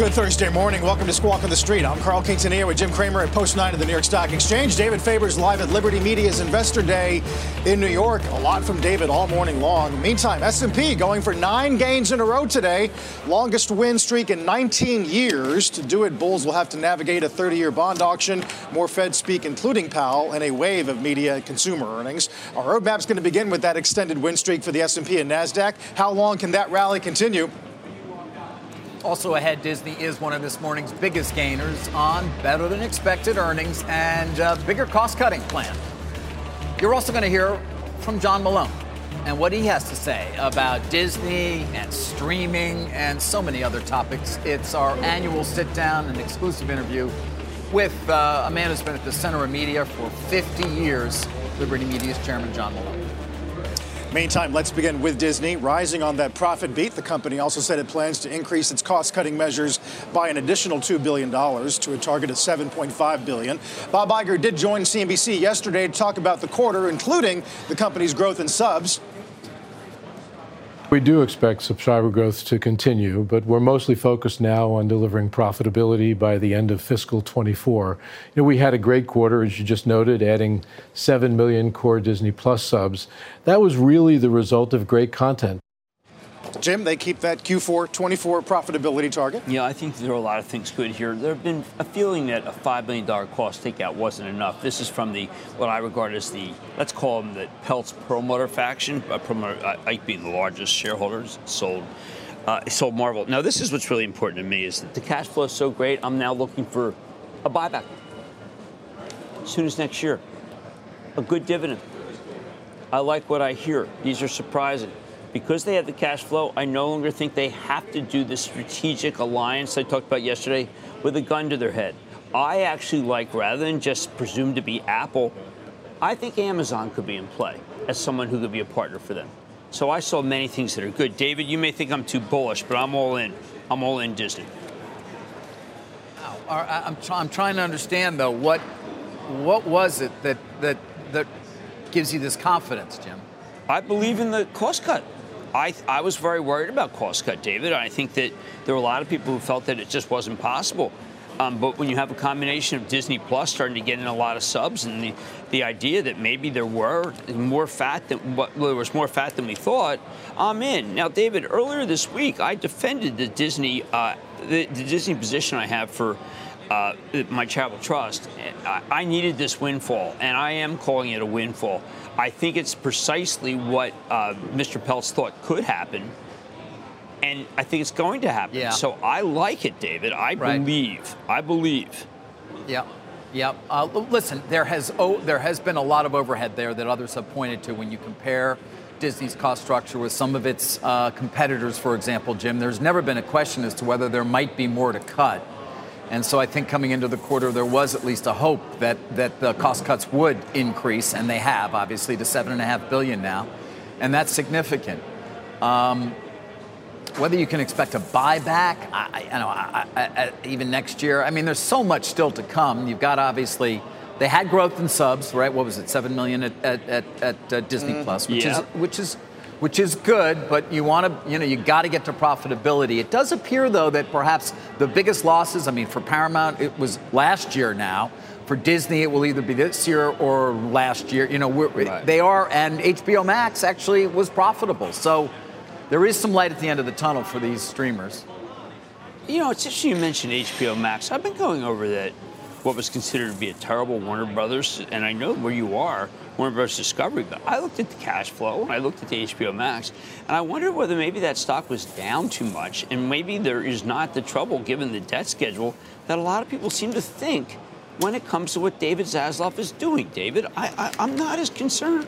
Good Thursday morning. Welcome to Squawk on the Street. I'm Carl Quintanilla with Jim Cramer at Post 9 of the New York Stock Exchange. David Faber's live at Liberty Media's Investor Day in New York. A lot from David all morning long. Meantime, S&P going for nine gains in a row today. Longest win streak in 19 years. To do it, Bulls will have to navigate a 30-year bond auction, more Fed speak, including Powell, and a wave of media consumer earnings. Our roadmap's going to begin with that extended win streak for the S&P and Nasdaq. How long can that rally continue? Also ahead, Disney is one of this morning's biggest gainers on better than expected earnings and a bigger cost cutting plan. You're also going to hear from John Malone and what he has to say about Disney and streaming and so many other topics. It's our annual sit down and exclusive interview with uh, a man who's been at the center of media for 50 years, Liberty Media's chairman, John Malone. Meantime, let's begin with Disney. Rising on that profit beat, the company also said it plans to increase its cost-cutting measures by an additional $2 billion to a target of 7.5 billion. Bob Iger did join CNBC yesterday to talk about the quarter, including the company's growth in subs. We do expect subscriber growth to continue, but we're mostly focused now on delivering profitability by the end of fiscal 24. You know, we had a great quarter, as you just noted, adding 7 million core Disney Plus subs. That was really the result of great content. Jim, they keep that Q4 24 profitability target? Yeah, I think there are a lot of things good here. There have been a feeling that a $5 billion cost takeout wasn't enough. This is from the, what I regard as the, let's call them the Peltz Perlmutter faction, uh, Perlmutter, uh, Ike being the largest shareholders, sold. Uh, sold Marvel. Now, this is what's really important to me is that the cash flow is so great. I'm now looking for a buyback as soon as next year. A good dividend. I like what I hear. These are surprising because they have the cash flow, I no longer think they have to do the strategic alliance I talked about yesterday with a gun to their head. I actually like, rather than just presume to be Apple, I think Amazon could be in play as someone who could be a partner for them. So I saw many things that are good. David, you may think I'm too bullish, but I'm all in. I'm all in Disney. I'm, I'm trying to understand though what what was it that that that gives you this confidence, Jim? I believe in the cost cut. I, I was very worried about cost cut, David. I think that there were a lot of people who felt that it just wasn't possible. Um, but when you have a combination of Disney Plus starting to get in a lot of subs, and the, the idea that maybe there were more fat than well, there was more fat than we thought, I'm in. Now, David, earlier this week, I defended the Disney uh, the, the Disney position I have for uh, my charitable trust. I, needed this windfall, and I am calling it a windfall. I think it's precisely what uh, Mr. Peltz thought could happen. And I think it's going to happen. Yeah. So I like it, David. I Right. believe. I believe. Yeah. Yep. Uh, listen, there has oh, there has been a lot of overhead there that others have pointed to when you compare Disney's cost structure with some of its uh, competitors, for example, Jim. There's never been a question as to whether there might be more to cut. And so I think coming into the quarter, there was at least a hope that, that the cost cuts would increase, and they have, obviously, to 7.5 billion now, and that's significant. Um, whether you can expect a buyback, I, I- know, I, I, even next year. I mean, there's so much still to come. You've got obviously they had growth in subs, right? What was it, seven million at at, at, at uh, Disney Plus, which Yeah. is which is which is good. But you want to, you know, you got to get to profitability. It does appear though that perhaps the biggest losses. I mean, for Paramount, it was last year now. For Disney, it will either be this year or last year. You know, we're, they are, and HBO Max actually was profitable. So there is some light at the end of the tunnel for these streamers. You know, it's interesting you mentioned HBO Max. I've been going over that what was considered to be a terrible Warner Brothers, and I know where you are, Warner Brothers Discovery, but I looked at the cash flow, I looked at the HBO Max, and I wondered whether maybe that stock was down too much, and maybe there is not the trouble given the debt schedule that a lot of people seem to think when it comes to what David Zaslav is doing. David, I, I, I'm not as concerned.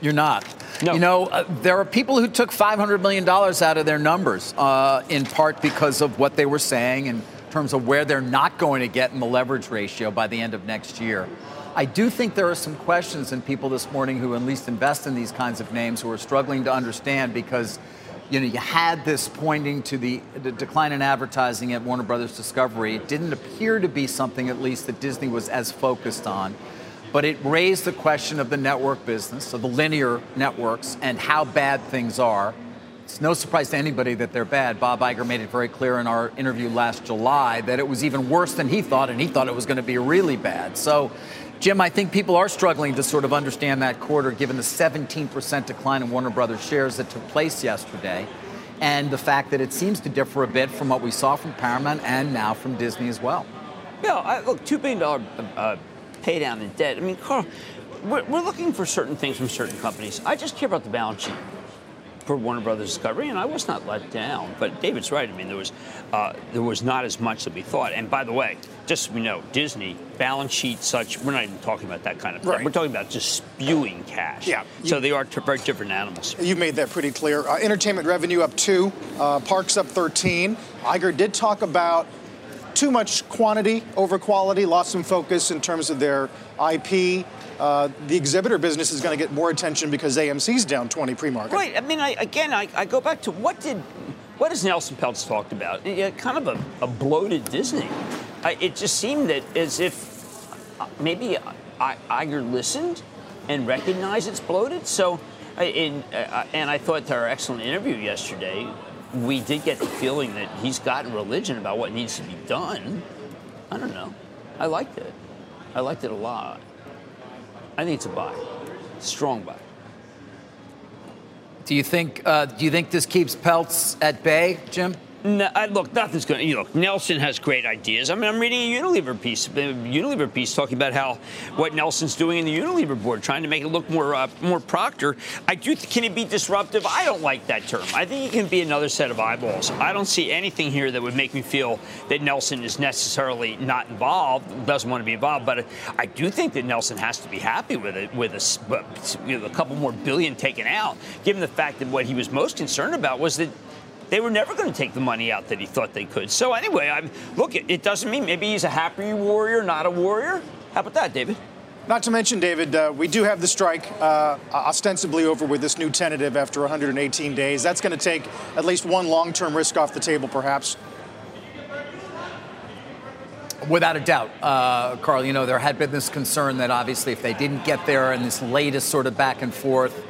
You're not. No. You know, uh, there are people who took $500 million out of their numbers, uh, in part because of what they were saying in terms of where they're not going to get in the leverage ratio by the end of next year. I do think there are some questions in people this morning who at least invest in these kinds of names who are struggling to understand because you know you had this pointing to the, the decline in advertising at Warner Brothers Discovery. It didn't appear to be something at least that Disney was as focused on but it raised the question of the network business, of the linear networks, and how bad things are. It's no surprise to anybody that they're bad. Bob Iger made it very clear in our interview last July that it was even worse than he thought, and he thought it was going to be really bad. So, Jim, I think people are struggling to sort of understand that quarter given the 17% decline in Warner Brothers shares that took place yesterday and the fact that it seems to differ a bit from what we saw from Paramount and now from Disney as well. Yeah, I, look, $2 billion uh, pay down the debt. I mean, Carl, we're, we're looking for certain things from certain companies. I just care about the balance sheet for Warner Brothers Discovery, and I was not let down. But David's right. I mean, there was uh, there was not as much that we thought. And by the way, just so we know, Disney balance sheet such. We're not even talking about that kind of thing. Right. We're talking about just spewing cash. Yeah. so they are t- very different animals. You made that pretty clear. Uh, entertainment revenue up two, uh, parks up 13. Iger did talk about too much quantity over quality, lost some focus in terms of their IP. Uh, the exhibitor business is going to get more attention because AMC's down 20 pre-market. Right. I mean, I, again, I, I go back to what did what has Nelson Peltz talked about? Yeah, kind of a, a bloated Disney. I, it just seemed that as if uh, maybe Iger listened and recognized it's bloated. So, in, uh, and I thought our excellent interview yesterday, we did get the feeling that he's gotten religion about what needs to be done. I don't know. I liked it. I liked it a lot. I it's a buy, strong buy. Do you think? Uh, do you think this keeps Peltz at bay, Jim? No, I, look, nothing's going to. You look, Nelson has great ideas. I mean, I'm reading a Unilever piece, a Unilever piece talking about how what Nelson's doing in the Unilever board, trying to make it look more uh, more Procter. I do. Can it be disruptive? I don't like that term. I think it can be another set of eyeballs. I don't see anything here that would make me feel that Nelson is necessarily not involved, doesn't want to be involved. But I do think that Nelson has to be happy with it, with a, you know, a couple more billion taken out, given the fact that what he was most concerned about was that they were never going to take the money out that he thought they could. So anyway, I'm look. It, it doesn't mean maybe he's a happy warrior, not a warrior. How about that, David? Not to mention, David, uh, we do have the strike uh, ostensibly over with this new tentative after 118 days. That's going to take at least one long-term risk off the table, perhaps. Without a doubt, uh, Carl. You know there had been this concern that obviously if they didn't get there in this latest sort of back and forth,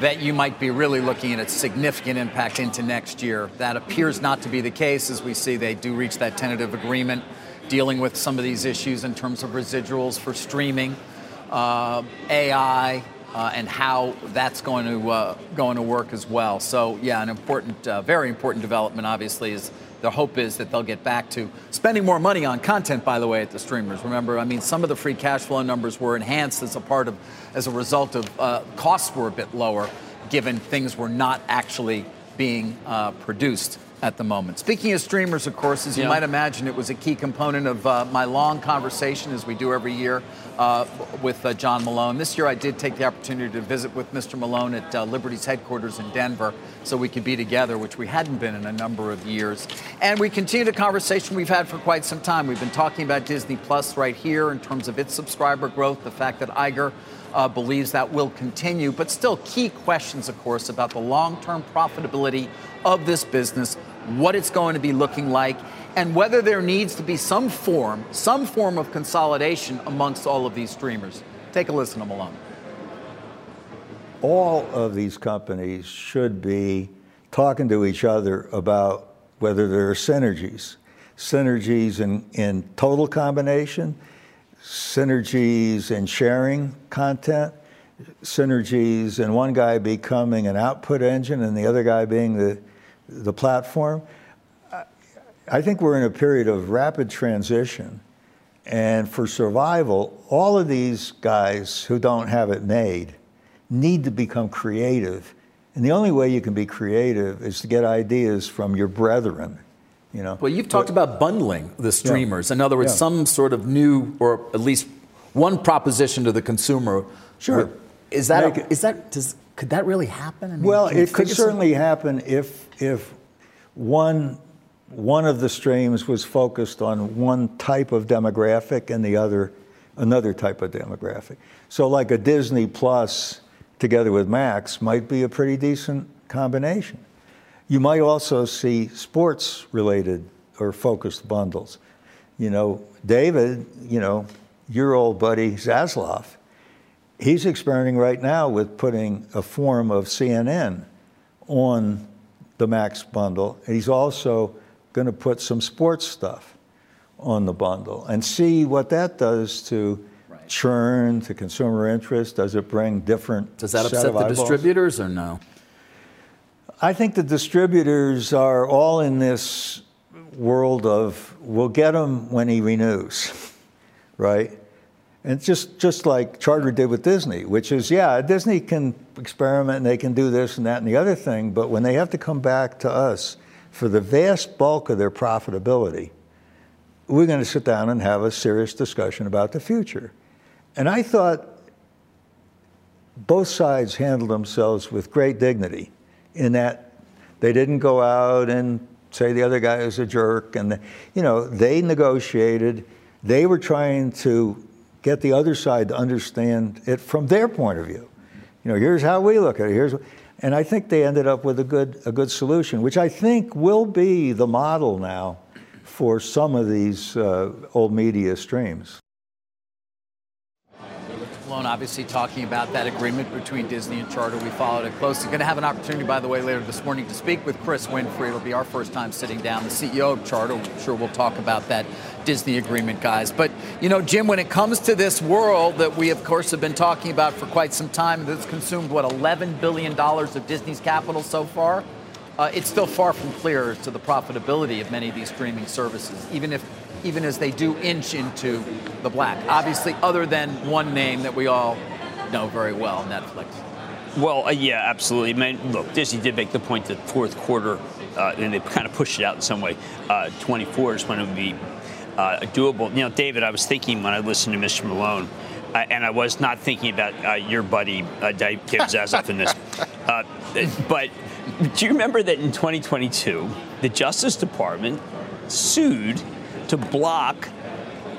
that you might be really looking at a significant impact into next year. That appears not to be the case as we see they do reach that tentative agreement dealing with some of these issues in terms of residuals for streaming, uh, AI, uh, and how that's going to uh, going to work as well. So yeah, an important, uh, very important development. Obviously, is the hope is that they'll get back to spending more money on content. By the way, at the streamers, remember, I mean, some of the free cash flow numbers were enhanced as a part of, as a result of uh, costs were a bit lower, given things were not actually being uh, produced at the moment. Speaking of streamers, of course, as you Yeah. might imagine, it was a key component of uh, my long conversation, as we do every year, uh, with uh, John Malone. This year, I did take the opportunity to visit with Mr. Malone at uh, Liberty's headquarters in Denver, so we could be together, which we hadn't been in a number of years. And we continued a conversation we've had for quite some time. We've been talking about Disney Plus right here in terms of its subscriber growth, the fact that Iger uh, believes that will continue, but still key questions, of course, about the long-term profitability of this business, what it's going to be looking like, and whether there needs to be some form, some form of consolidation amongst all of these streamers. Take a listen to Malone. all of these companies should be talking to each other about whether there are synergies. Synergies in, in total combination, synergies in sharing content, synergies in one guy becoming an output engine and the other guy being the, the platform. I- think we're in a period of rapid transition And for survival, all of these guys who don't have it made need to become creative. And the only way you can be creative is to get ideas from your brethren. You know. Well, you've talked but, about bundling the streamers. Yeah. In other words, yeah. some sort of new or at least one proposition to the consumer. Sure. Is that a, is that does could that really happen? I mean, well, it could certainly happen if if one one of the streams was focused on one type of demographic and the other another type of demographic. So, like a Disney Plus together with Max might be a pretty decent combination. You might also see sports related or focused bundles. You know, David, you know, your old buddy Zaslav, he's experimenting right now with putting a form of CNN on the Max bundle. He's also going to put some sports stuff on the bundle and see what that does to right. churn, to consumer interest. Does it bring different? Does that upset the distributors or no? I think the distributors are all in this world of we'll get him when he renews, right? And just just like Charter did with Disney, which is yeah, Disney can experiment and they can do this and that and the other thing, but when they have to come back to us for the vast bulk of their profitability, we're going to sit down and have a serious discussion about the future. And I thought both sides handled themselves with great dignity in that they didn't go out and say the other guy is a jerk. And, you know, they negotiated. They were trying to get the other side to understand it from their point of view. You know, here's how we look at it. Here's and I think they ended up with a good, a good solution, which I think will be the model now for some of these uh, old media streams. Malone obviously talking about that agreement between Disney and Charter. We followed it closely. Going to have an opportunity, by the way, later this morning to speak with Chris Winfrey. It'll be our first time sitting down, the CEO of Charter. I'm sure we'll talk about that Disney agreement, guys. But, you know, Jim, when it comes to this world that we, of course, have been talking about for quite some time, that's consumed, what, $11 billion of Disney's capital so far? Uh, it's still far from clear as to the profitability of many of these streaming services, even if even as they do inch into the black. Obviously, other than one name that we all know very well, Netflix. Well, uh, yeah, absolutely. I mean, look, Disney did make the point that fourth quarter, uh, and they kind of pushed it out in some way. Uh, 24 is when it would be uh, doable. You know, David, I was thinking when I listened to Mr. Malone, uh, and I was not thinking about uh, your buddy Dave Zaslav in this, but do you remember that in 2022, the Justice Department sued to block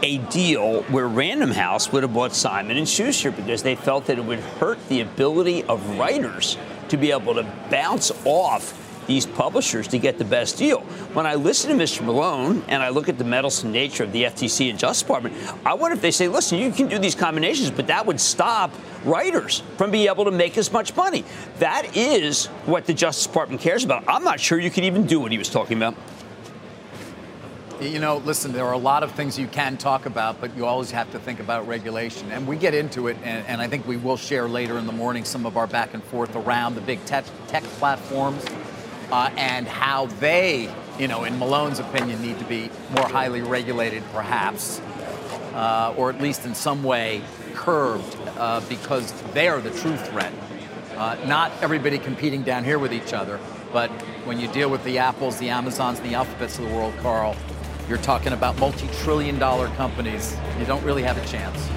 a deal where Random House would have bought Simon and Schuster because they felt that it would hurt the ability of writers to be able to bounce off these publishers to get the best deal. When I listen to Mr. Malone and I look at the meddlesome nature of the FTC and Justice Department, I wonder if they say, listen, you can do these combinations, but that would stop writers from being able to make as much money. That is what the Justice Department cares about. I'm not sure you could even do what he was talking about. You know, listen, there are a lot of things you can talk about, but you always have to think about regulation. And we get into it, and, and I think we will share later in the morning some of our back and forth around the big tech, tech platforms uh, and how they, you know, in Malone's opinion, need to be more highly regulated, perhaps, uh, or at least in some way curbed uh, because they are the true threat. Uh, not everybody competing down here with each other, but when you deal with the Apples, the Amazons, the Alphabets of the world, Carl, you're talking about multi trillion dollar companies. You don't really have a chance.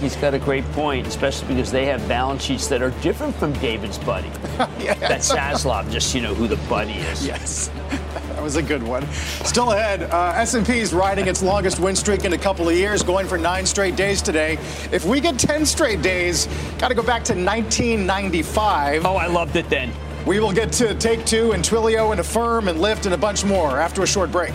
He's got a great point, especially because they have balance sheets that are different from David's buddy. yes. That's Zaslav, just you know who the buddy is. Yes. That was a good one. Still ahead, uh, S&P is riding its longest win streak in a couple of years, going for nine straight days today. If we get 10 straight days, got to go back to 1995. Oh, I loved it then. We will get to Take Two and Twilio and Affirm and Lyft and a bunch more after a short break.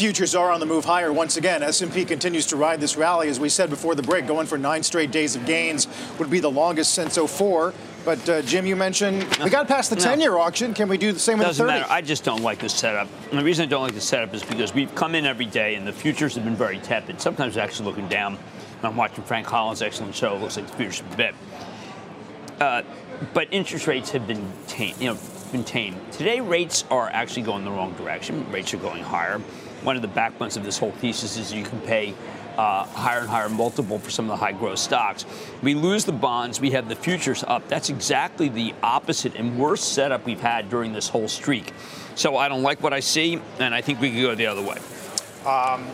Futures are on the move higher once again. S&P continues to ride this rally, as we said before the break, going for nine straight days of gains would be the longest since 04. But uh, Jim, you mentioned we got past the 10-year auction. Can we do the same with Doesn't the 30? matter. I just don't like the setup. And the reason I don't like the setup is because we've come in every day and the futures have been very tepid. Sometimes actually looking down. And I'm watching Frank Collins' excellent show. It looks like the futures a bit. Uh, but interest rates have been tame, you know, been tame. Today, rates are actually going the wrong direction. Rates are going higher. One of the backbones of this whole thesis is you can pay uh, higher and higher multiple for some of the high growth stocks. We lose the bonds, we have the futures up. That's exactly the opposite and worst setup we've had during this whole streak. So I don't like what I see, and I think we could go the other way. Um,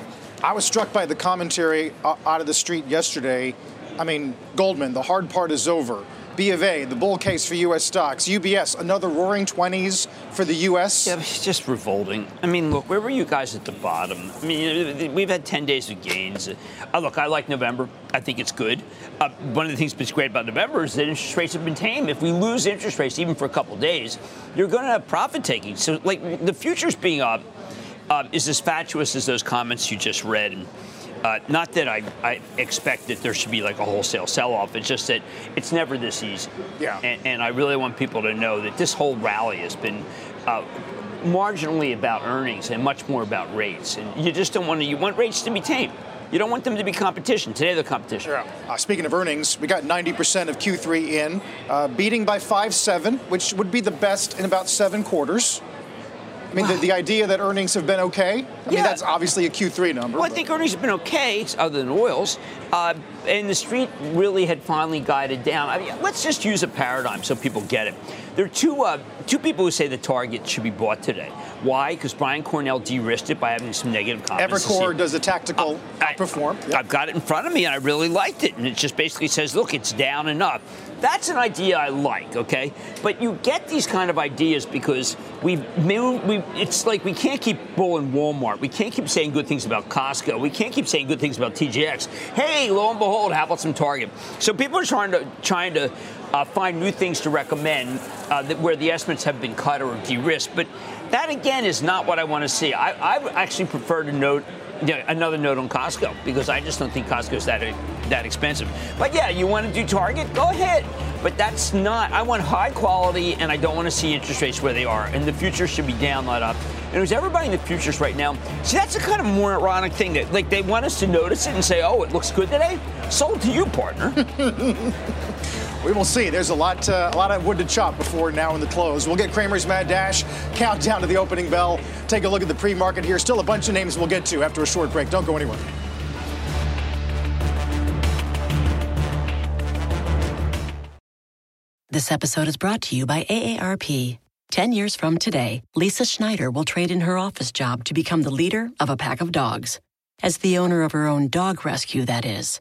I was struck by the commentary uh, out of the street yesterday. I mean, Goldman, the hard part is over. B of A, the bull case for U.S. stocks. UBS, another roaring 20s for the U.S. Yeah, it's just revolting. I mean, look, where were you guys at the bottom? I mean, we've had 10 days of gains. Uh, look, I like November. I think it's good. Uh, one of the things that's great about November is that interest rates have been tame. If we lose interest rates even for a couple days, you're going to have profit taking. So, like, the futures being up uh, is as fatuous as those comments you just read. Uh, not that I, I, expect that there should be like a wholesale sell-off. It's just that it's never this easy. Yeah. And, and I really want people to know that this whole rally has been uh, marginally about earnings and much more about rates. And you just don't want to. You want rates to be tame. You don't want them to be competition. Today they're competition. Yeah. Uh, speaking of earnings, we got 90% of Q3 in, uh, beating by 5 7, which would be the best in about seven quarters. I mean, the, the, idea that earnings have been okay, I yeah. mean, that's obviously a Q3 number. Well, I think earnings have been okay, other than oils. Uh, and the street really had finally guided down. I mean, let's just use a paradigm so people get it. There are two, uh, two people who say the target should be bought today. Why? Because Brian Cornell de-risked it by having some negative comments. Evercore does a tactical uh, perform. Yep. I've got it in front of me, and I really liked it. And it just basically says, look, it's down enough. That's an idea I like, okay? But you get these kind of ideas because we've moved, we, it's like we can't keep bulling Walmart. We can't keep saying good things about Costco. We can't keep saying good things about TJX. Hey, lo and behold, how about some Target? So people are trying to trying to uh, find new things to recommend uh, that, where the estimates have been cut or de-risked. But that again is not what I want to see. I, I actually prefer to note yeah, another note on Costco because I just don't think Costco is that that expensive. But yeah, you want to do Target? Go ahead. But that's not. I want high quality, and I don't want to see interest rates where they are. And the future should be down, not up. And there's everybody in the futures right now. See, that's a kind of more ironic thing that like they want us to notice it and say, "Oh, it looks good today." Sold to you, partner. We will see. There's a lot, uh, a lot of wood to chop before now in the close. We'll get Cramer's Mad Dash countdown to the opening bell. Take a look at the pre-market here. Still a bunch of names we'll get to after a short break. Don't go anywhere. This episode is brought to you by AARP. Ten years from today, Lisa Schneider will trade in her office job to become the leader of a pack of dogs. As the owner of her own dog rescue, that is.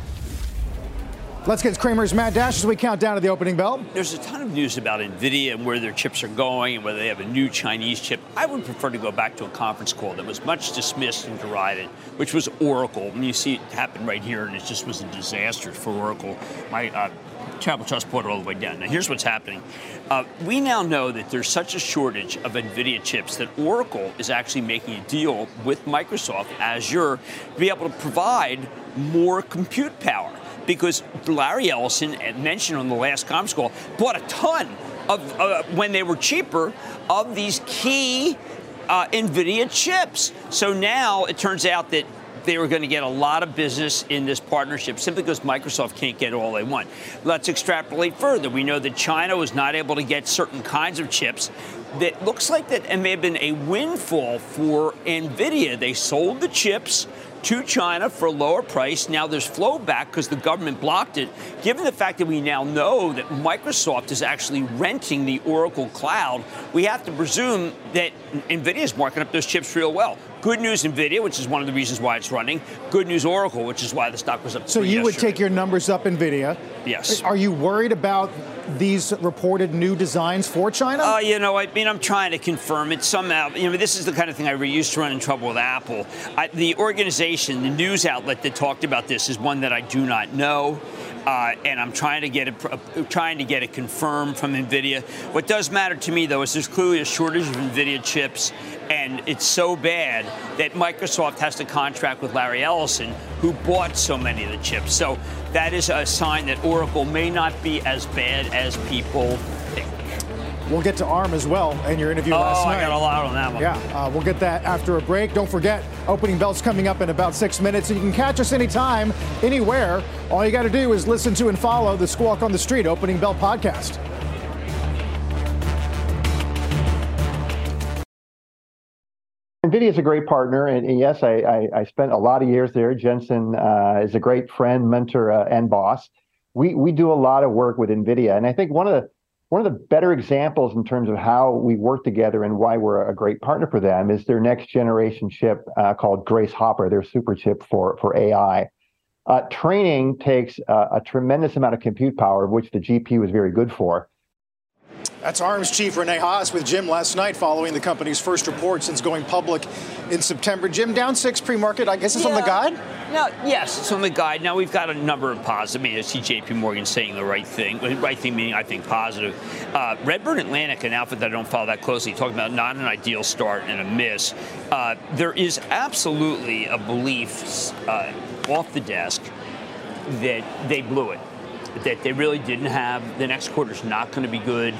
Let's get Cramer's Mad Dash as we count down to the opening bell. There's a ton of news about NVIDIA and where their chips are going and whether they have a new Chinese chip. I would prefer to go back to a conference call that was much dismissed and derided, which was Oracle. And you see it happen right here, and it just was a disaster for Oracle. My uh, Travel Trust it all the way down. Now, here's what's happening. Uh, we now know that there's such a shortage of NVIDIA chips that Oracle is actually making a deal with Microsoft Azure to be able to provide more compute power. Because Larry Ellison mentioned on the last conference call bought a ton of uh, when they were cheaper of these key uh, NVIDIA chips. So now it turns out that they were going to get a lot of business in this partnership simply because Microsoft can't get all they want. Let's extrapolate further. We know that China was not able to get certain kinds of chips. That looks like that it may have been a windfall for Nvidia. They sold the chips to China for a lower price. Now there's flow back because the government blocked it. Given the fact that we now know that Microsoft is actually renting the Oracle cloud, we have to presume that NVIDIA is marking up those chips real well. Good news, NVIDIA, which is one of the reasons why it's running. Good news, Oracle, which is why the stock was up. So you would take your numbers up, NVIDIA. Yes. Are you worried about these reported new designs for China? Uh, you know, I mean, I'm trying to confirm it somehow. You know, this is the kind of thing I used to run in trouble with Apple. I, the organization, the news outlet that talked about this, is one that I do not know. Uh, and I'm trying to get it uh, trying to get it confirmed from Nvidia. What does matter to me though is there's clearly a shortage of Nvidia chips, and it's so bad that Microsoft has to contract with Larry Ellison, who bought so many of the chips. So that is a sign that Oracle may not be as bad as people think. We'll get to ARM as well in your interview oh, last night. I got a lot on that one. Yeah, uh, we'll get that after a break. Don't forget, opening bell's coming up in about six minutes, and you can catch us anytime, anywhere. All you got to do is listen to and follow the Squawk on the Street Opening Bell podcast. NVIDIA is a great partner, and, yes, I, I, I, spent a lot of years there. Jensen uh, is a great friend, mentor, uh, and boss. We we do a lot of work with NVIDIA, and I think one of the one of the better examples in terms of how we work together and why we're a great partner for them is their next generation chip uh, called Grace Hopper, their super chip for for AI. Uh, training takes uh, a tremendous amount of compute power, which the GPU is very good for. That's ARMS Chief Rene Haas with Jim last night following the company's first report since going public in September. Jim, down six pre market. I guess it's yeah. on the guide? No, yes, it's on the guide. Now, we've got a number of positives. I mean, I see JP Morgan saying the right thing. The right thing meaning, I think, positive. Uh, Redburn Atlantic, an outfit that I don't follow that closely, talking about not an ideal start and a miss. Uh, there is absolutely a belief uh, off the desk that they blew it, that they really didn't have the next quarter's not going to be good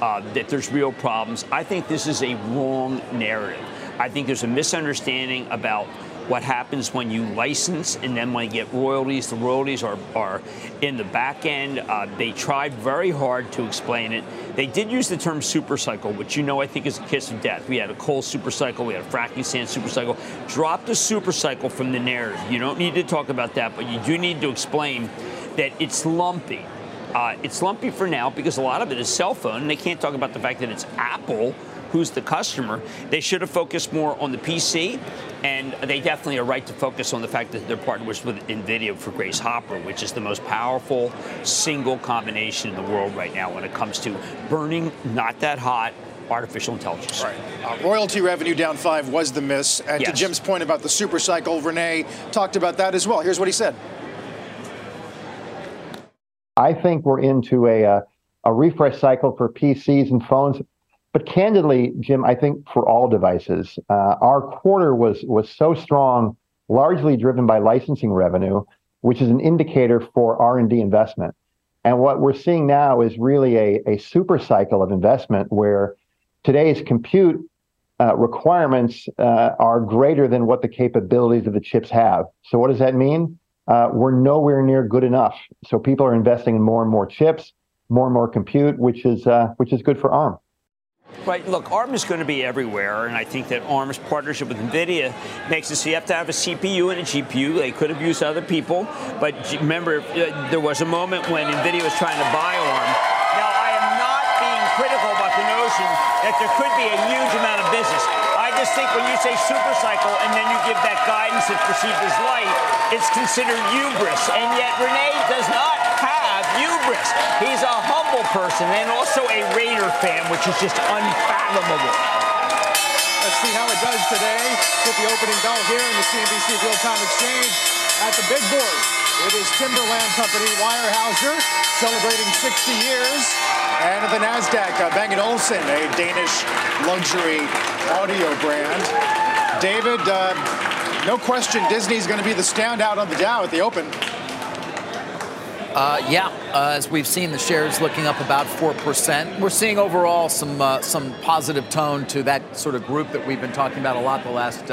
uh, that there's real problems. I think this is a wrong narrative. I think there's a misunderstanding about what happens when you license and then when you get royalties. The royalties are, are in the back end. Uh, they tried very hard to explain it. They did use the term supercycle, which you know I think is a kiss of death. We had a coal supercycle, we had a fracking sand supercycle. Drop the supercycle from the narrative. You don't need to talk about that, but you do need to explain that it's lumpy. Uh, it's lumpy for now because a lot of it is cell phone, and they can't talk about the fact that it's Apple who's the customer. They should have focused more on the PC, and they definitely are right to focus on the fact that they're partners with NVIDIA for Grace Hopper, which is the most powerful single combination in the world right now when it comes to burning not that hot artificial intelligence. Right. Uh, royalty revenue down five was the miss. And yes. to Jim's point about the super cycle, Rene talked about that as well. Here's what he said. I think we're into a, a, a refresh cycle for PCs and phones. But candidly, Jim, I think for all devices, uh, our quarter was was so strong, largely driven by licensing revenue, which is an indicator for R and D investment. And what we're seeing now is really a, a super cycle of investment where today's compute uh, requirements uh, are greater than what the capabilities of the chips have. So what does that mean? Uh, we're nowhere near good enough. So people are investing in more and more chips, more and more compute, which is uh, which is good for ARM. Right. Look, ARM is going to be everywhere, and I think that ARM's partnership with NVIDIA makes it so you have to have a CPU and a GPU. They could have used other people, but remember, uh, there was a moment when NVIDIA was trying to buy ARM. Now, I am not being critical about the notion that there could be a huge amount of business. Think when you say super cycle and then you give that guidance that's perceived as light, it's considered hubris. And yet Rene does not have hubris. He's a humble person and also a Raider fan, which is just unfathomable. Let's see how it does today with the opening bell here in the CNBC Real-Time Exchange at the big board. It is Timberland Company Weyerhaeuser celebrating 60 years. And at the NASDAQ, uh, Bang & Olufsen, a Danish luxury audio brand. David, uh, no question Disney's going to be the standout on the Dow at the open. Uh, yeah, uh, as we've seen, the shares looking up about four percent. We're seeing overall some uh, some positive tone to that sort of group that we've been talking about a lot the last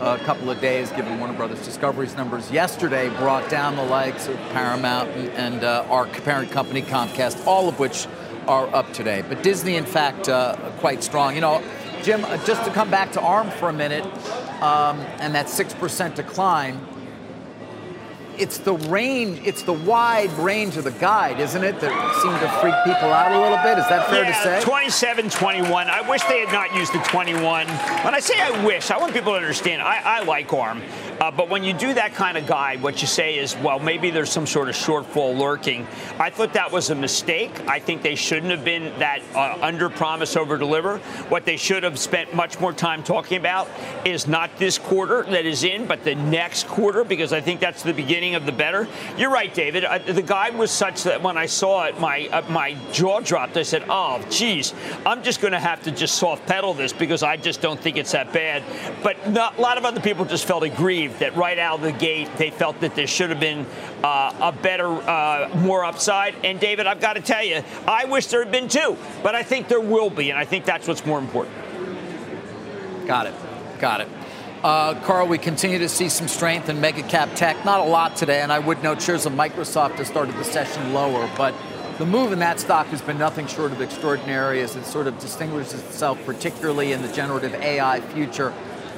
uh, uh, couple of days, given Warner Brothers Discovery's numbers yesterday brought down the likes of Paramount and, and uh, our parent company Comcast, all of which are up today. But Disney, in fact, quite strong. You know, Jim, just to come back to ARM for a minute, um, and that six percent decline it's the range, it's the wide range of the guide, isn't it, that seemed to freak people out a little bit? Is that fair yeah, to say? 27, 21. I wish they had not used the 21. When I say I wish, I want people to understand I, I like ARM. Uh, but when you do that kind of guide, what you say is, well, maybe there's some sort of shortfall lurking. I thought that was a mistake. I think they shouldn't have been that uh, under promise, over deliver. What they should have spent much more time talking about is not this quarter that is in, but the next quarter, because I think that's the beginning of the better. You're right, David. Uh, the guide was such that when I saw it, my uh, my jaw dropped. I said, oh, geez, I'm just going to have to just soft pedal this because I just don't think it's that bad. But not, a lot of other people just felt aggrieved that right out of the gate they felt that there should have been uh, a better, uh, more upside. And David, I've got to tell you, I wish there had been two, but I think there will be, and I think that's what's more important. Got it. Got it. Uh, Carl, we continue to see some strength in mega cap tech. Not a lot today, and I would note shares of Microsoft has started the session lower, but the move in that stock has been nothing short of extraordinary as it sort of distinguishes itself, particularly in the generative AI future,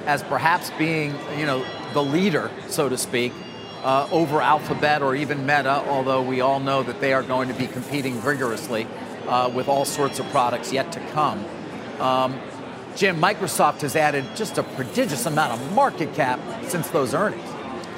as perhaps being, you know, the leader, so to speak, uh, over Alphabet or even Meta, although we all know that they are going to be competing vigorously uh, with all sorts of products yet to come. Um, Jim, Microsoft has added just a prodigious amount of market cap since those earnings.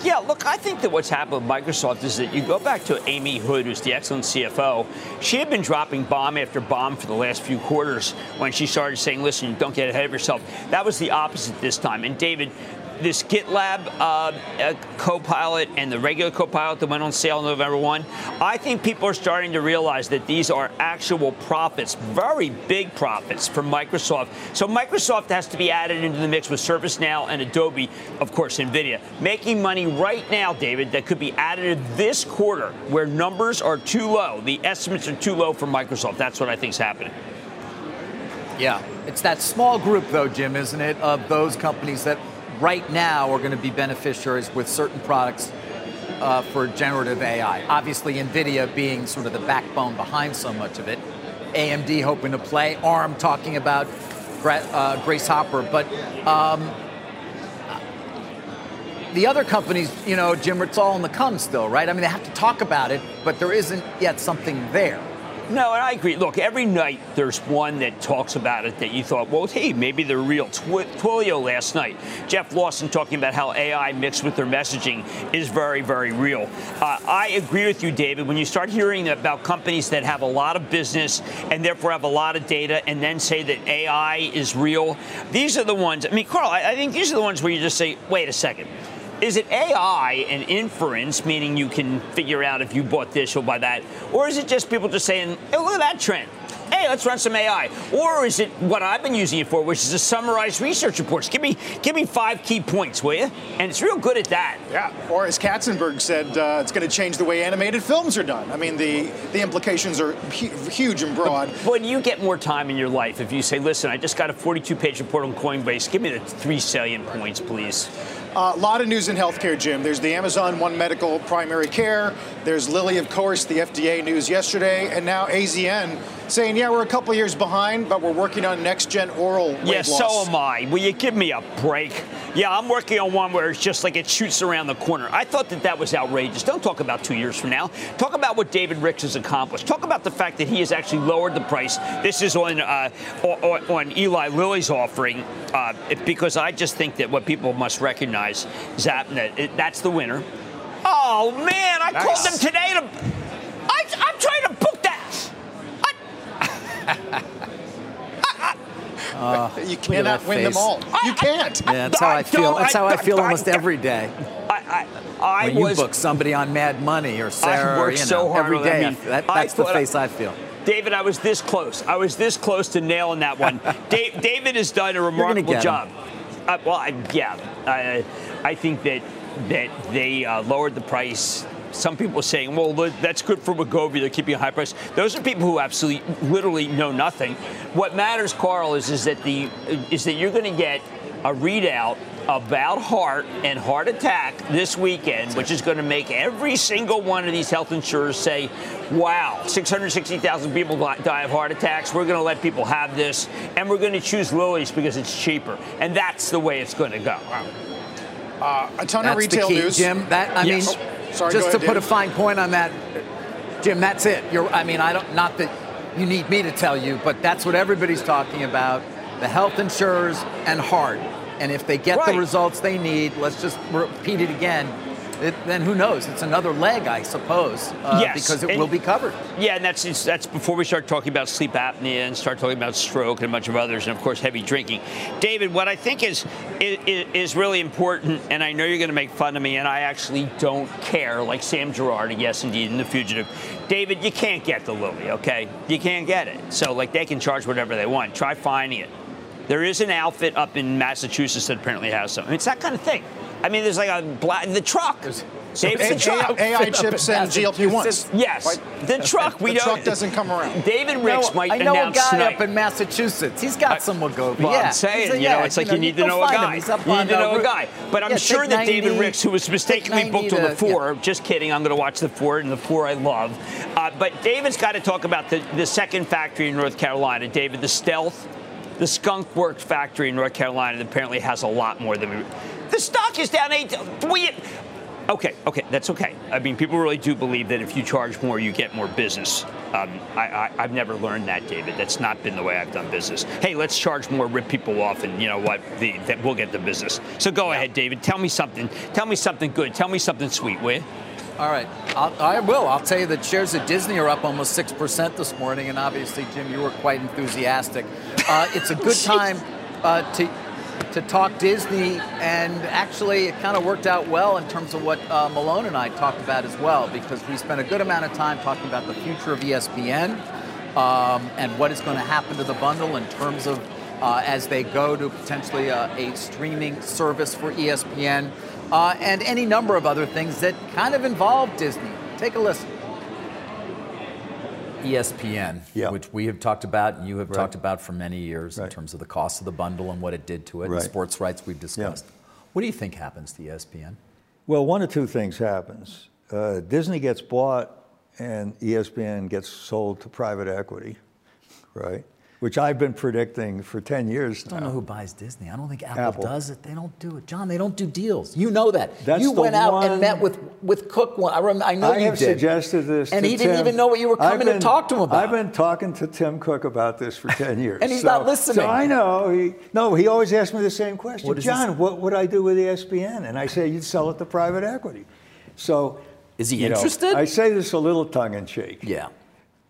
Yeah, look, I think that what's happened with Microsoft is that you go back to Amy Hood, who's the excellent CFO. She had been dropping bomb after bomb for the last few quarters when she started saying, listen, don't get ahead of yourself. That was the opposite this time. And David, this GitHub uh, Copilot and the regular Copilot that went on sale on November 1, I think people are starting to realize that these are actual profits, very big profits for Microsoft. So Microsoft has to be added into the mix with ServiceNow and Adobe, of course, NVIDIA. Making money right now, David, that could be added this quarter where numbers are too low. The estimates are too low for Microsoft. That's what I think is happening. Yeah. It's that small group, though, Jim, isn't it, of those companies that right now are going to be beneficiaries with certain products uh, for generative AI. Obviously, NVIDIA being sort of the backbone behind so much of it. AMD hoping to play. ARM talking about uh, Grace Hopper. But um, the other companies, you know, Jim, it's all in the come still, right? I mean, they have to talk about it, but there isn't yet something there. No, and I agree. Look, every night there's one that talks about it that you thought, well, hey, maybe they're real. Twilio last night, Jeff Lawson talking about how AI mixed with their messaging is very, very real. Uh, I agree with you, David. When you start hearing about companies that have a lot of business and therefore have a lot of data and then say that AI is real, these are the ones. I mean, Carl, I, I think these are the ones where you just say, wait a second is it AI and inference, meaning you can figure out if you bought this, you'll buy that? Or is it just people just saying, hey, look at that trend? Hey, let's run some AI. Or is it what I've been using it for, which is to summarize research reports? Give me, give me five key points, will you? And it's real good at that. Yeah. Or as Katzenberg said, uh, it's going to change the way animated films are done. I mean, the the implications are hu- huge and broad. But, but you get more time in your life if you say, listen, I just got a 42-page report on Coinbase. Give me the three salient points, please. A uh, lot of news in healthcare, Jim. There's the Amazon One Medical primary care. There's Lilly, of course, the FDA news yesterday, and now AZN saying, yeah, we're a couple years behind, but we're working on next gen oral. Yeah, so am I. Will you give me a break? Yeah, I'm working on one where it's just like it shoots around the corner. I thought that that was outrageous. Don't talk about two years from now. Talk about what David Ricks has accomplished. Talk about the fact that he has actually lowered the price. This is on uh, on, on, Eli Lilly's offering uh, because I just think that what people must recognize is that that's the winner. Oh man, I nice. called them today to. I, I'm trying to book that. I, uh, you cannot win them all. You can't. Yeah, that's how I feel. That's how I feel almost every day. I, I, when you book somebody on Mad Money or Sarah, I work you know, so hard every day. I mean, that, that's the face I feel. David, I was this close. I was this close to nailing that one. Dave, David has done a remarkable job. Uh, well, I, yeah, I, I think that that they uh, lowered the price some people are saying, well, that's good for Wegovy. They're keeping a high price. Those are people who absolutely, literally know nothing. What matters, Carl, is, is that the is that you're going to get a readout about heart and heart attack this weekend, which is going to make every single one of these health insurers say, wow, 660,000 people die of heart attacks. We're going to let people have this, and we're going to choose Lilly's because it's cheaper. And that's the way it's going to go. Uh, a ton that's of retail the key, news. Jim. That I Yes. mean, sorry, just to ahead, put a fine point on that, Jim. That's it. You're. I mean, I don't. Not that you need me to tell you, but that's what everybody's talking about: the health insurers and heart. And if they get Right. the results they need, let's just repeat it again. It, then who knows? It's another leg, I suppose, uh, Yes, because it and- will be covered. Yeah, and that's that's before we start talking about sleep apnea and start talking about stroke and a bunch of others, and of course heavy drinking. David, what I think is is, is really important, and I know you're going to make fun of me, and I actually don't care, like Sam Girardi, yes, indeed, in The Fugitive. David, you can't get the Lilly, okay? You can't get it. So like they can charge whatever they want. Try finding it. There is an outfit up in Massachusetts that apparently has some. I mean, it's that kind of thing. I mean, there's like a black the truck. David's the truck. AI chips and GLP-1s. Yes, the truck. We the don't. truck doesn't come around. David Ricks No, might I know a announce guy tonight. up in Massachusetts. He's got some Wegovy. well, yeah, I'm saying, a- you know, yeah, it's like you, need to know a guy. He's up You on, need to know a guy. But I'm Yeah, sure take that David Ricks, who was mistakenly booked to 90 the to- four, just kidding, I'm going to watch the four, and the four I love. Uh, but David's got to talk about the, the second factory in North Carolina. David, the Stealth, the Skunk Works factory in North Carolina that apparently has a lot more than we. The stock is down eight. We, Okay, okay, that's okay. I mean, people really do believe that if you charge more, you get more business. Um, I, I, I've never learned that, David. That's not been the way I've done business. Hey, let's charge more, rip people off, and you know what? The, that we'll get the business. So go ahead, David. Tell me something. Tell me something good. Tell me something sweet, will you? All right, I'll, I will. I'll tell you that shares at Disney are up almost six percent this morning, and obviously, Jim, you were quite enthusiastic. Uh, it's a good time uh, to to talk Disney, and actually, it kind of worked out well in terms of what uh, Malone and I talked about as well, because we spent a good amount of time talking about the future of ESPN um, and what is going to happen to the bundle in terms of uh, as they go to potentially a, a streaming service for ESPN, uh, and any number of other things that kind of involve Disney. Take a listen. ESPN, Yeah. which we have talked about and you have Right. talked about for many years in terms of the cost of the bundle and what it did to it, and Right. sports rights we've discussed. What do you think happens to ESPN? Well, one of two things happens. Uh, Disney gets bought and ESPN gets sold to private equity, right? Which I've been predicting for 10 years I don't know who buys Disney. I don't think Apple, Apple. does it. They don't do it, John. They don't do deals. You know that. That's you went out one- and met with with Cook. One, I, rem, I know I you have did. suggested this and he didn't even know what you were coming to talk to him about. I've been talking to Tim Cook about this for 10 years. And he's So- not listening. So I know. He, no, he always asks me the same question. What John, this? what would I do with ESPN? And I say, you'd sell it to private equity. So. Is he you know, interested? I say this a little tongue in cheek. yeah.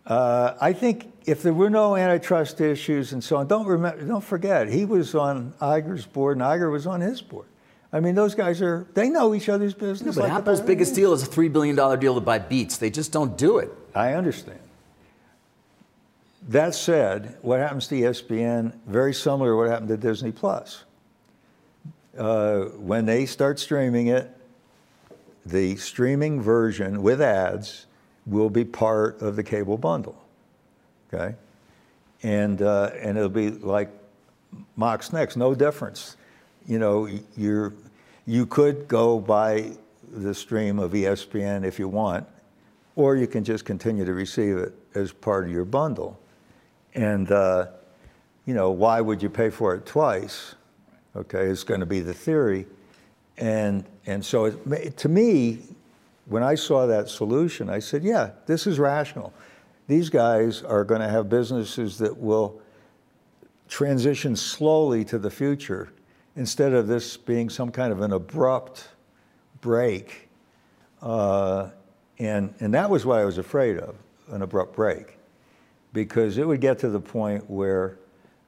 Uh, I think if there were no antitrust issues and so on, don't remember, don't forget, he was on Iger's board and Iger was on his board. I mean, those guys are, they know each other's business. but like Apple's biggest deal is a $3 billion deal to buy Beats. They just don't do it. I understand. That said, what happens to ESPN, very similar to what happened to Disney Plus. Uh, when they start streaming it, the streaming version with ads will be part of the cable bundle. Okay? And, uh, and it'll be like Mox Next, no difference. You know, you're, you could go buy the stream of ESPN if you want, or you can just continue to receive it as part of your bundle. And, uh, you know, why would you pay for it twice? Okay, it's going to be the theory. And, and so it, to me, when I saw that solution, I said, yeah, this is rational. These guys are going to have businesses that will transition slowly to the future instead of this being some kind of an abrupt break. Uh, and, and that was what I was afraid of an abrupt break. Because it would get to the point where,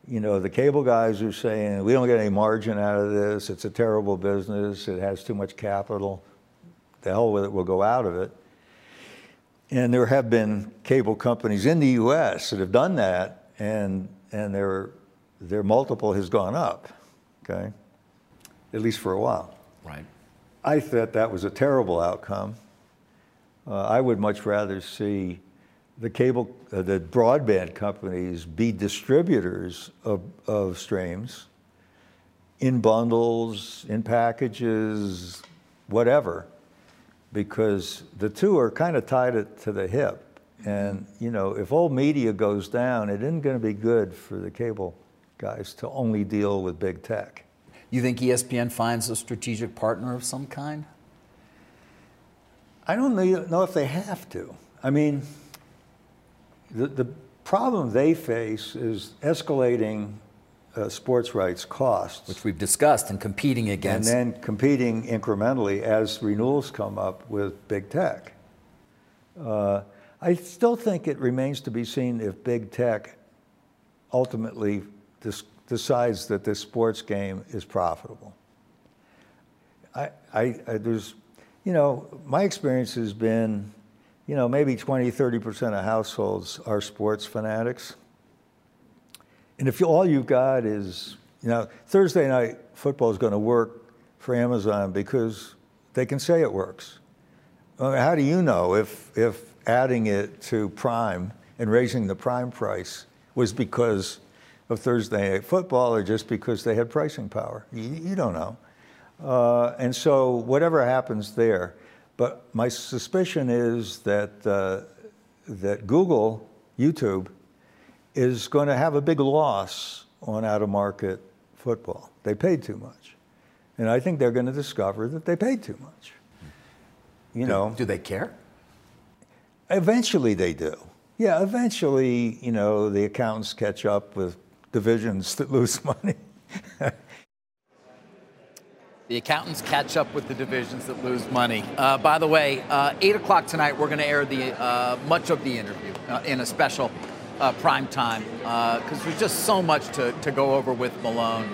you know, the cable guys are saying, we don't get any margin out of this, it's a terrible business, it has too much capital, the hell with it, we'll go out of it. And there have been cable companies in the US that have done that, and, and their, their multiple has gone up, okay? At least for a while. Right. I thought that was a terrible outcome. Uh, I would much rather see the cable, uh, the broadband companies be distributors of, of streams in bundles, in packages, whatever, because the two are kind of tied to the hip. And, you know, if old media goes down, it isn't going to be good for the cable guys to only deal with big tech. You think ESPN finds a strategic partner of some kind? I don't know if they have to. I mean, the, the problem they face is escalating uh, sports rights costs. Which we've discussed and competing against. And then competing incrementally as renewals come up with big tech. Uh, I still think it remains to be seen if big tech ultimately dis- decides that this sports game is profitable. I, I, I, there's, you know, my experience has been, you know, maybe 20, 30% of households are sports fanatics. And if all you've got is, you know, Thursday night football is going to work for Amazon because they can say it works. I mean, how do you know if, if adding it to Prime and raising the Prime price was because of Thursday night football or just because they had pricing power? You, you don't know. Uh, and so whatever happens there, but my suspicion is that uh, that Google, YouTube, is going to have a big loss on out-of-market football. They paid too much, and I think they're going to discover that they paid too much. You do, know, do they care? Eventually, they do. Yeah, eventually, you know, the accountants catch up with divisions that lose money. The accountants catch up with the divisions that lose money. Uh, by the way, uh, 8 o'clock tonight, we're going to air the uh, much of the interview uh, in a special uh, prime time because there's just so much to, to go over with Malone.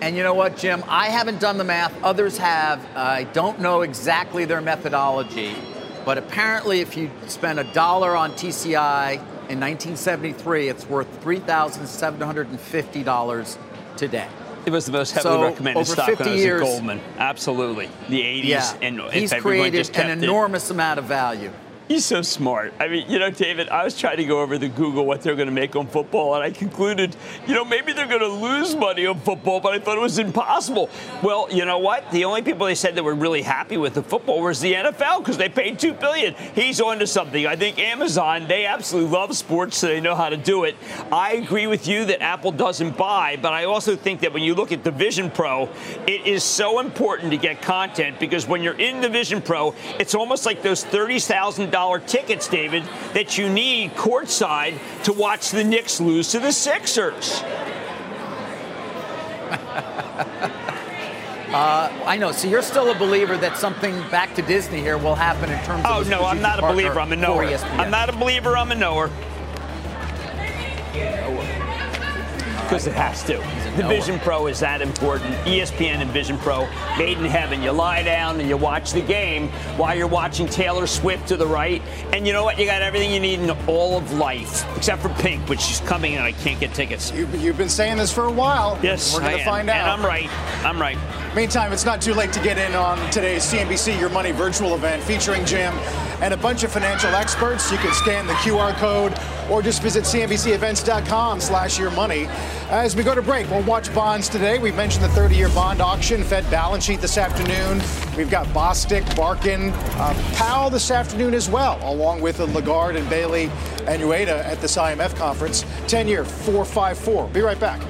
And you know what, Jim? I haven't done the math, others have. I don't know exactly their methodology, but apparently, if you spend a dollar on TCI in 1973, it's worth $3,750 today. It was the most heavily So, recommended stock 50 when I was years- at Goldman. Absolutely. The 80s. Yeah, And he's created just kept an it- enormous amount of value. He's so smart. I mean, you know, David, I was trying to go over the Google what they're going to make on football, and I concluded, you know, maybe they're going to lose money on football, but I thought it was impossible. Well, you know what? The only people they said that were really happy with the football was the NFL because they paid two billion. He's on to something. I think Amazon, they absolutely love sports, so they know how to do it. I agree with you that Apple doesn't buy, but I also think that when you look at the Vision Pro, it is so important to get content because when you're in the Vision Pro, it's almost like those thirty thousand dollar tickets, David, that you need courtside to watch the Knicks lose to the Sixers. Uh, I know. So you're still a believer that something back to Disney here will happen in terms of. Oh no, I'm not a believer. I'm a knower. I'm not a believer. I'm a knower. Because it has to. The. Vision Pro is that important. ESPN and Vision Pro, made in heaven. You lie down and you watch the game while you're watching Taylor Swift to the right. And you know what? You got everything you need in all of life, except for Pink, which is coming and I can't get tickets. You've, you've been saying this for a while. Yes, We're going to find out. And I'm right. I'm right. Meantime, it's not too late to get in on today's CNBC Your Money virtual event featuring Jim and a bunch of financial experts. You can scan the QR code or just visit cnbcevents.com slash your money. As we go to break, we'll watch bonds today. We've mentioned the 30-year bond auction, Fed balance sheet this afternoon. We've got Bostic, Barkin, uh, Powell this afternoon as well, along with Lagarde and Bailey and Ueda at this IMF conference. 10-year 454. Be right back.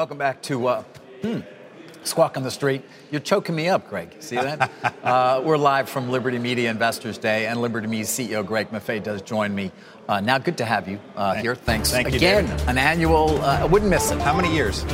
Welcome back to uh, hmm, Squawk on the Street. You're choking me up, Greg. See that? uh, we're live from Liberty Media Investors Day, and Liberty Media CEO Greg Maffei does join me. Uh, now, good to have you uh, here. Thanks Thank again. An annual, uh, I wouldn't miss it. How many years?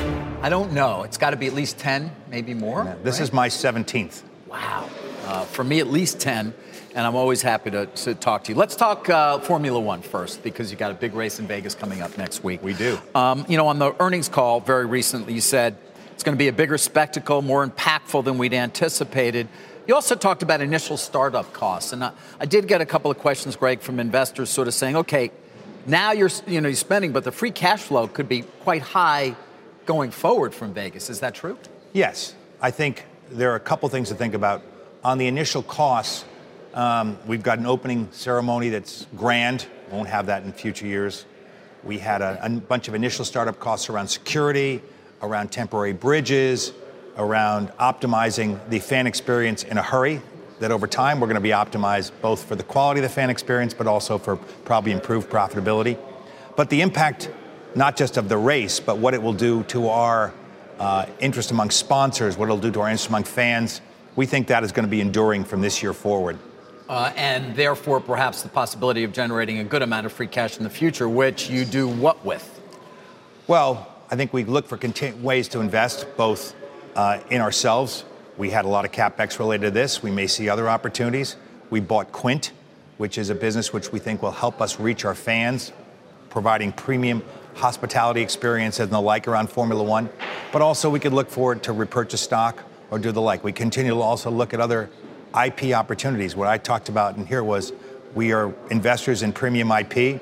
I don't know. It's got to be at least 10, maybe more. This right? is my 17th. Wow. Uh, for me, at least 10, and I'm always happy to, to talk to you. Let's talk uh, Formula One first, because you got a big race in Vegas coming up next week. We do. Um, you know, on the earnings call very recently, you said it's going to be a bigger spectacle, more impactful than we'd anticipated. You also talked about initial startup costs, and I, I, did get a couple of questions, Greg, from investors, sort of saying, "Okay, now you're you know you're spending, but the free cash flow could be quite high going forward from Vegas. Is that true?" Yes, I think there are a couple things to think about. On the initial costs, um, we've got an opening ceremony that's grand. Won't have that in future years. We had a, a bunch of initial startup costs around security, around temporary bridges, around optimizing the fan experience in a hurry. That over time we're going to be optimized both for the quality of the fan experience, but also for probably improved profitability. But the impact, not just of the race, but what it will do to our uh, interest among sponsors, what it'll do to our interest among fans, we think that is going to be enduring from this year forward. Uh, and therefore, perhaps the possibility of generating a good amount of free cash in the future, which you do what with? Well, I think we look for ways to invest both uh, in ourselves. We had a lot of capex related to this. We may see other opportunities. We bought Quint, which is a business which we think will help us reach our fans, providing premium hospitality experiences and the like around Formula One. But also, we could look forward to repurchase stock or do the like. We continue to also look at other IP opportunities. What I talked about in here was we are investors in premium IP.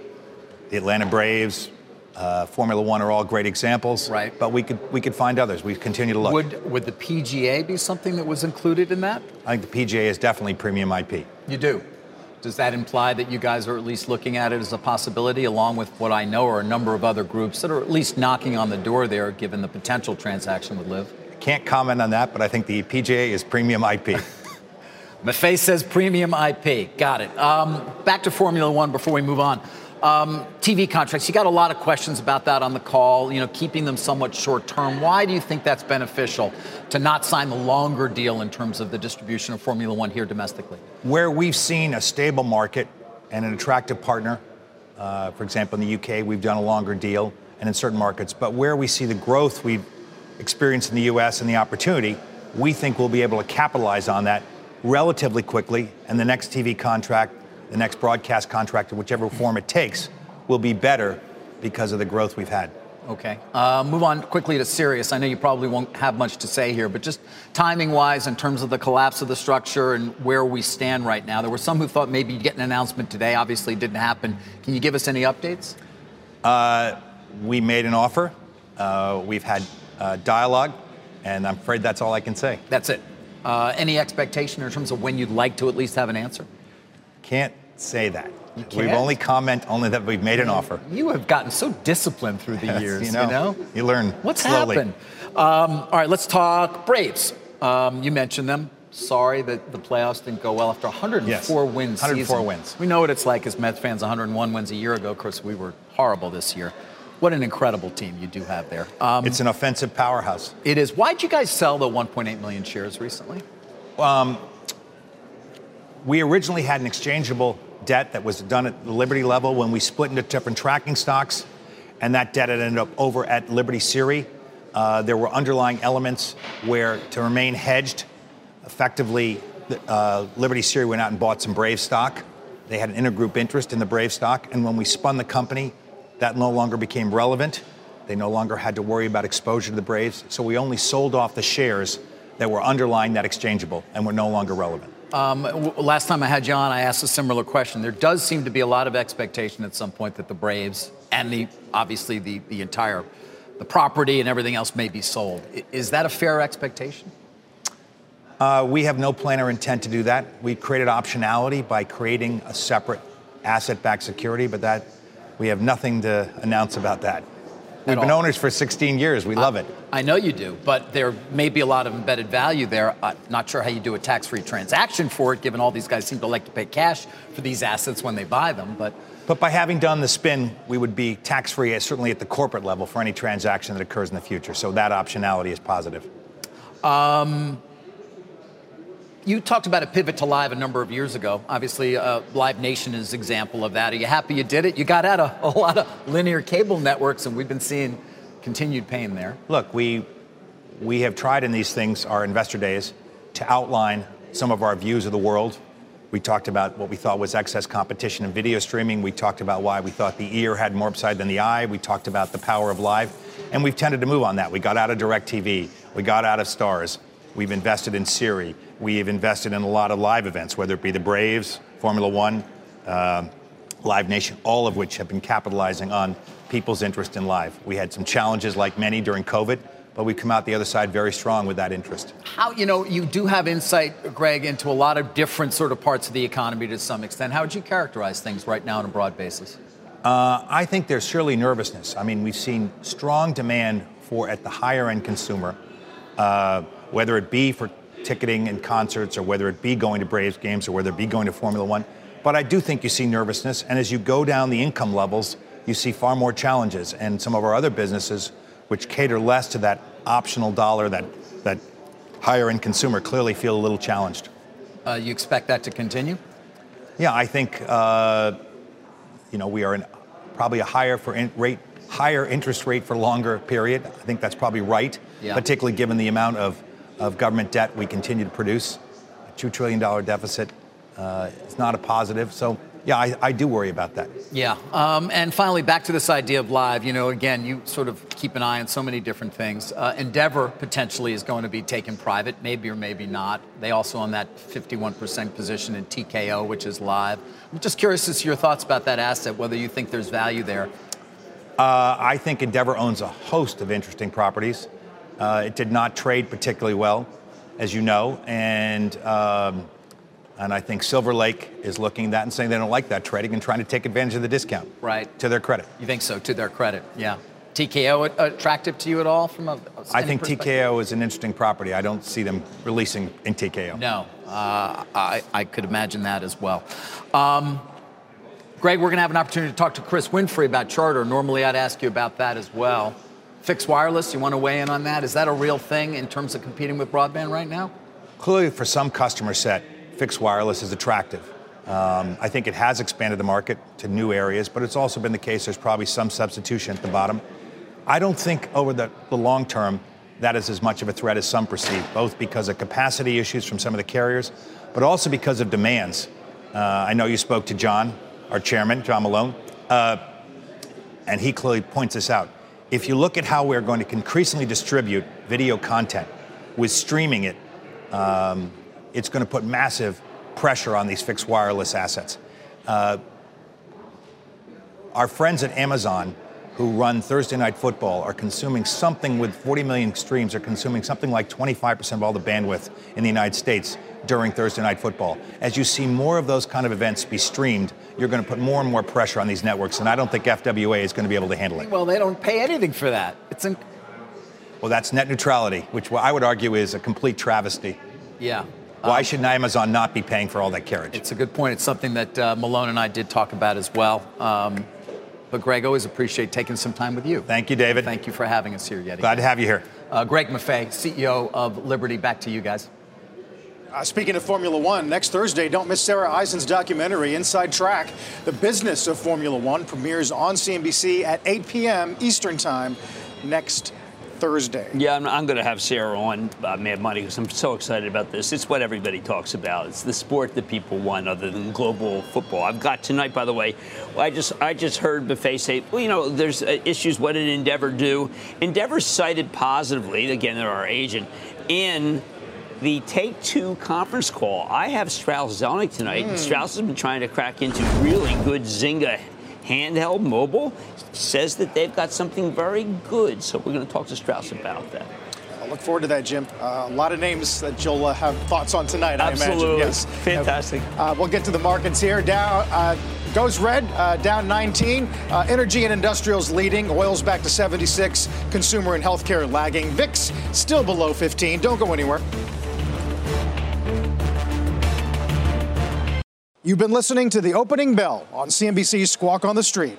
The Atlanta Braves, uh, Formula One are all great examples. Right. But we could we could find others. We continue to look. Would would the PGA be something that was included in that? I think the PGA is definitely premium IP. You do. Does that imply that you guys are at least looking at it as a possibility, along with what I know are a number of other groups that are at least knocking on the door there, given the potential transaction with LIV? Can't comment on that, but I think the PGA is premium IP. Maffei says premium IP. Got it. Um, back to Formula One before we move on. Um, TV contracts, you got a lot of questions about that on the call, you know, keeping them somewhat short term. Why do you think that's beneficial to not sign the longer deal in terms of the distribution of Formula One here domestically? Where we've seen a stable market and an attractive partner, uh, for example, in the UK, we've done a longer deal and in certain markets, but where we see the growth we've experienced in the US and the opportunity, we think we'll be able to capitalize on that relatively quickly, and the next TV contract the next broadcast contract, in whichever form it takes, will be better because of the growth we've had. Okay. Uh, move on quickly to Sirius. I know you probably won't have much to say here, but just timing wise, in terms of the collapse of the structure and where we stand right now, there were some who thought maybe you'd get an announcement today. Obviously, it didn't happen. Can you give us any updates? Uh, we made an offer. Uh, we've had uh, dialogue, and I'm afraid that's all I can say. That's it. Uh, any expectation in terms of when you'd like to at least have an answer? Can't say that. We've only comment only that we've made an offer. You have gotten so disciplined through the years. you, know, you know, you learn. What's slowly. happened? Um, all right, let's talk Braves. Um, you mentioned them. Sorry that the playoffs didn't go well after 104 yes. wins. 104 season. wins. We know what it's like as Mets fans. 101 wins a year ago. Of course, we were horrible this year. What an incredible team you do have there. Um, it's an offensive powerhouse. It is. Why'd you guys sell the 1.8 million shares recently? Um, we originally had an exchangeable debt that was done at the Liberty level when we split into different tracking stocks, and that debt had ended up over at Liberty Siri. Uh, there were underlying elements where to remain hedged, effectively, uh, Liberty Siri went out and bought some Brave stock. They had an intergroup interest in the Brave stock, and when we spun the company, that no longer became relevant. They no longer had to worry about exposure to the Braves, so we only sold off the shares that were underlying that exchangeable and were no longer relevant. Um, last time I had you on, I asked a similar question. There does seem to be a lot of expectation at some point that the Braves and the obviously the, the entire the property and everything else may be sold. Is that a fair expectation? Uh, we have no plan or intent to do that. We created optionality by creating a separate asset-backed security, but that we have nothing to announce about that. We've been all. owners for 16 years. We love it. I know you do, but there may be a lot of embedded value there. I'm not sure how you do a tax-free transaction for it, given all these guys seem to like to pay cash for these assets when they buy them. But but by having done the spin, we would be tax-free, certainly at the corporate level, for any transaction that occurs in the future. So that optionality is positive. Um, you talked about a pivot to live a number of years ago. Obviously, uh, Live Nation is an example of that. Are you happy you did it? You got out of a lot of linear cable networks, and we've been seeing continued pain there. Look, we we have tried in these things, our investor days, to outline some of our views of the world. We talked about what we thought was excess competition in video streaming. We talked about why we thought the ear had more upside than the eye. We talked about the power of live. And we've tended to move on that. We got out of DirecTV. We got out of Starz We've invested in Siri. We've invested in a lot of live events, whether it be the Braves, Formula One, uh, Live Nation, all of which have been capitalizing on people's interest in live. We had some challenges, like many, during COVID, but we come out the other side very strong with that interest. How, you know, you do have insight, Greg, into a lot of different sort of parts of the economy to some extent. How would you characterize things right now on a broad basis? Uh, I think there's surely nervousness. I mean, we've seen strong demand for at the higher end consumer, uh, whether it be for ticketing and concerts or whether it be going to Braves games or whether it be going to Formula One. But I do think you see nervousness. And as you go down the income levels, you see far more challenges. And some of our other businesses, which cater less to that optional dollar, that, that higher end consumer, clearly feel a little challenged. Uh, you expect that to continue? Yeah, I think uh, you know we are in probably a higher for in rate, higher interest rate for longer period. I think that's probably right, Yeah. particularly given the amount of, of government debt we continue to produce. A two trillion dollar deficit uh, is not a positive. So yeah, I, I do worry about that. Yeah. Um, and finally, back to this idea of live. You know, again, you sort of keep an eye on so many different things. Uh, Endeavor potentially is going to be taken private, maybe or maybe not. They also own that 51% position in TKO, which is live. I'm just curious as to your thoughts about that asset, whether you think there's value there. Uh, I think Endeavor owns a host of interesting properties. Uh, it did not trade particularly well, as you know, and um, and I think Silver Lake is looking at that and saying they don't like that trading and trying to take advantage of the discount. Right. To their credit. You think so, to their credit? Yeah. TKO attractive to you at all from a? I think? TKO is an interesting property. I don't see them releasing in TKO. No, uh, I, I could imagine that as well. Um, Greg, we're going to have an opportunity to talk to Chris Winfrey about Charter. Normally, I'd ask you about that as well. Fixed wireless, you want to weigh in on that? Is that a real thing in terms of competing with broadband right now? Clearly, for some customer set, fixed wireless is attractive. Um, I think it has expanded the market to new areas, but it's also been the case there's probably some substitution at the bottom. I don't think over the, the long term that is as much of a threat as some perceive, both because of capacity issues from some of the carriers, but also because of demands. Uh, I know you spoke to John, our chairman, John Malone, uh, and he clearly points this out. If you look at how we're going to increasingly distribute video content with streaming it, um, it's going to put massive pressure on these fixed wireless assets. Uh, our friends at Amazon who run Thursday Night Football are consuming something with 40 million streams, are consuming something like 25% of all the bandwidth in the United States during Thursday Night Football. As you see more of those kind of events be streamed, you're going to put more and more pressure on these networks, and I don't think FWA is going to be able to handle it. Well, they don't pay anything for that. It's in, Well, that's net neutrality, which I would argue is a complete travesty. yeah. Why should Amazon not be paying for all that carriage? It's a good point. It's something that uh, Malone and I did talk about as well. Um, but Greg, always appreciate taking some time with you. Thank you, David. Thank you for having us here yet Glad to have you here. Uh, Greg Maffei, CEO of Liberty. Back to you guys. Uh, speaking of Formula One, next Thursday, don't miss Sarah Eisen's documentary, Inside Track. The business of Formula One premieres on CNBC at 8 p.m. Eastern Time next Thursday. Yeah, I'm, I'm going to have Sarah on uh, Mad Money because I'm so excited about this. It's what everybody talks about. It's the sport that people want, other than global football. I've got tonight, by the way. I just I just heard Buffet say, well, you know, there's uh, issues. What did Endeavor do? Endeavor cited positively. Again, they're our agent in. The Take Two conference call. I have Strauss Zelnick tonight. and Strauss has been trying to crack into really good Zynga handheld mobile. Says that they've got something very good. So we're going to talk to Strauss about that. I look forward to that, Jim. Uh, a lot of names that you'll uh, have thoughts on tonight, I imagine. Absolutely. Yes. Fantastic. Uh, we'll get to the markets here. Down uh, goes red, uh, down 19. Uh, energy and industrials leading. Oil's back to 76. Consumer and healthcare lagging. VIX still below 15. Don't go anywhere. You've been listening to the opening bell on CNBC's Squawk on the Street.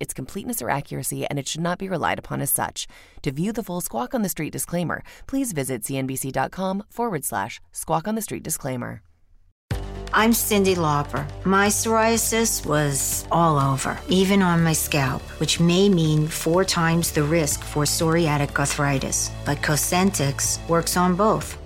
its completeness or accuracy, and it should not be relied upon as such. To view the full Squawk on the Street disclaimer, please visit cnbc.com forward slash squawk on the street disclaimer. I'm Cyndi Lauper. My psoriasis was all over, even on my scalp, which may mean four times the risk for psoriatic arthritis. But Cosentyx works on both.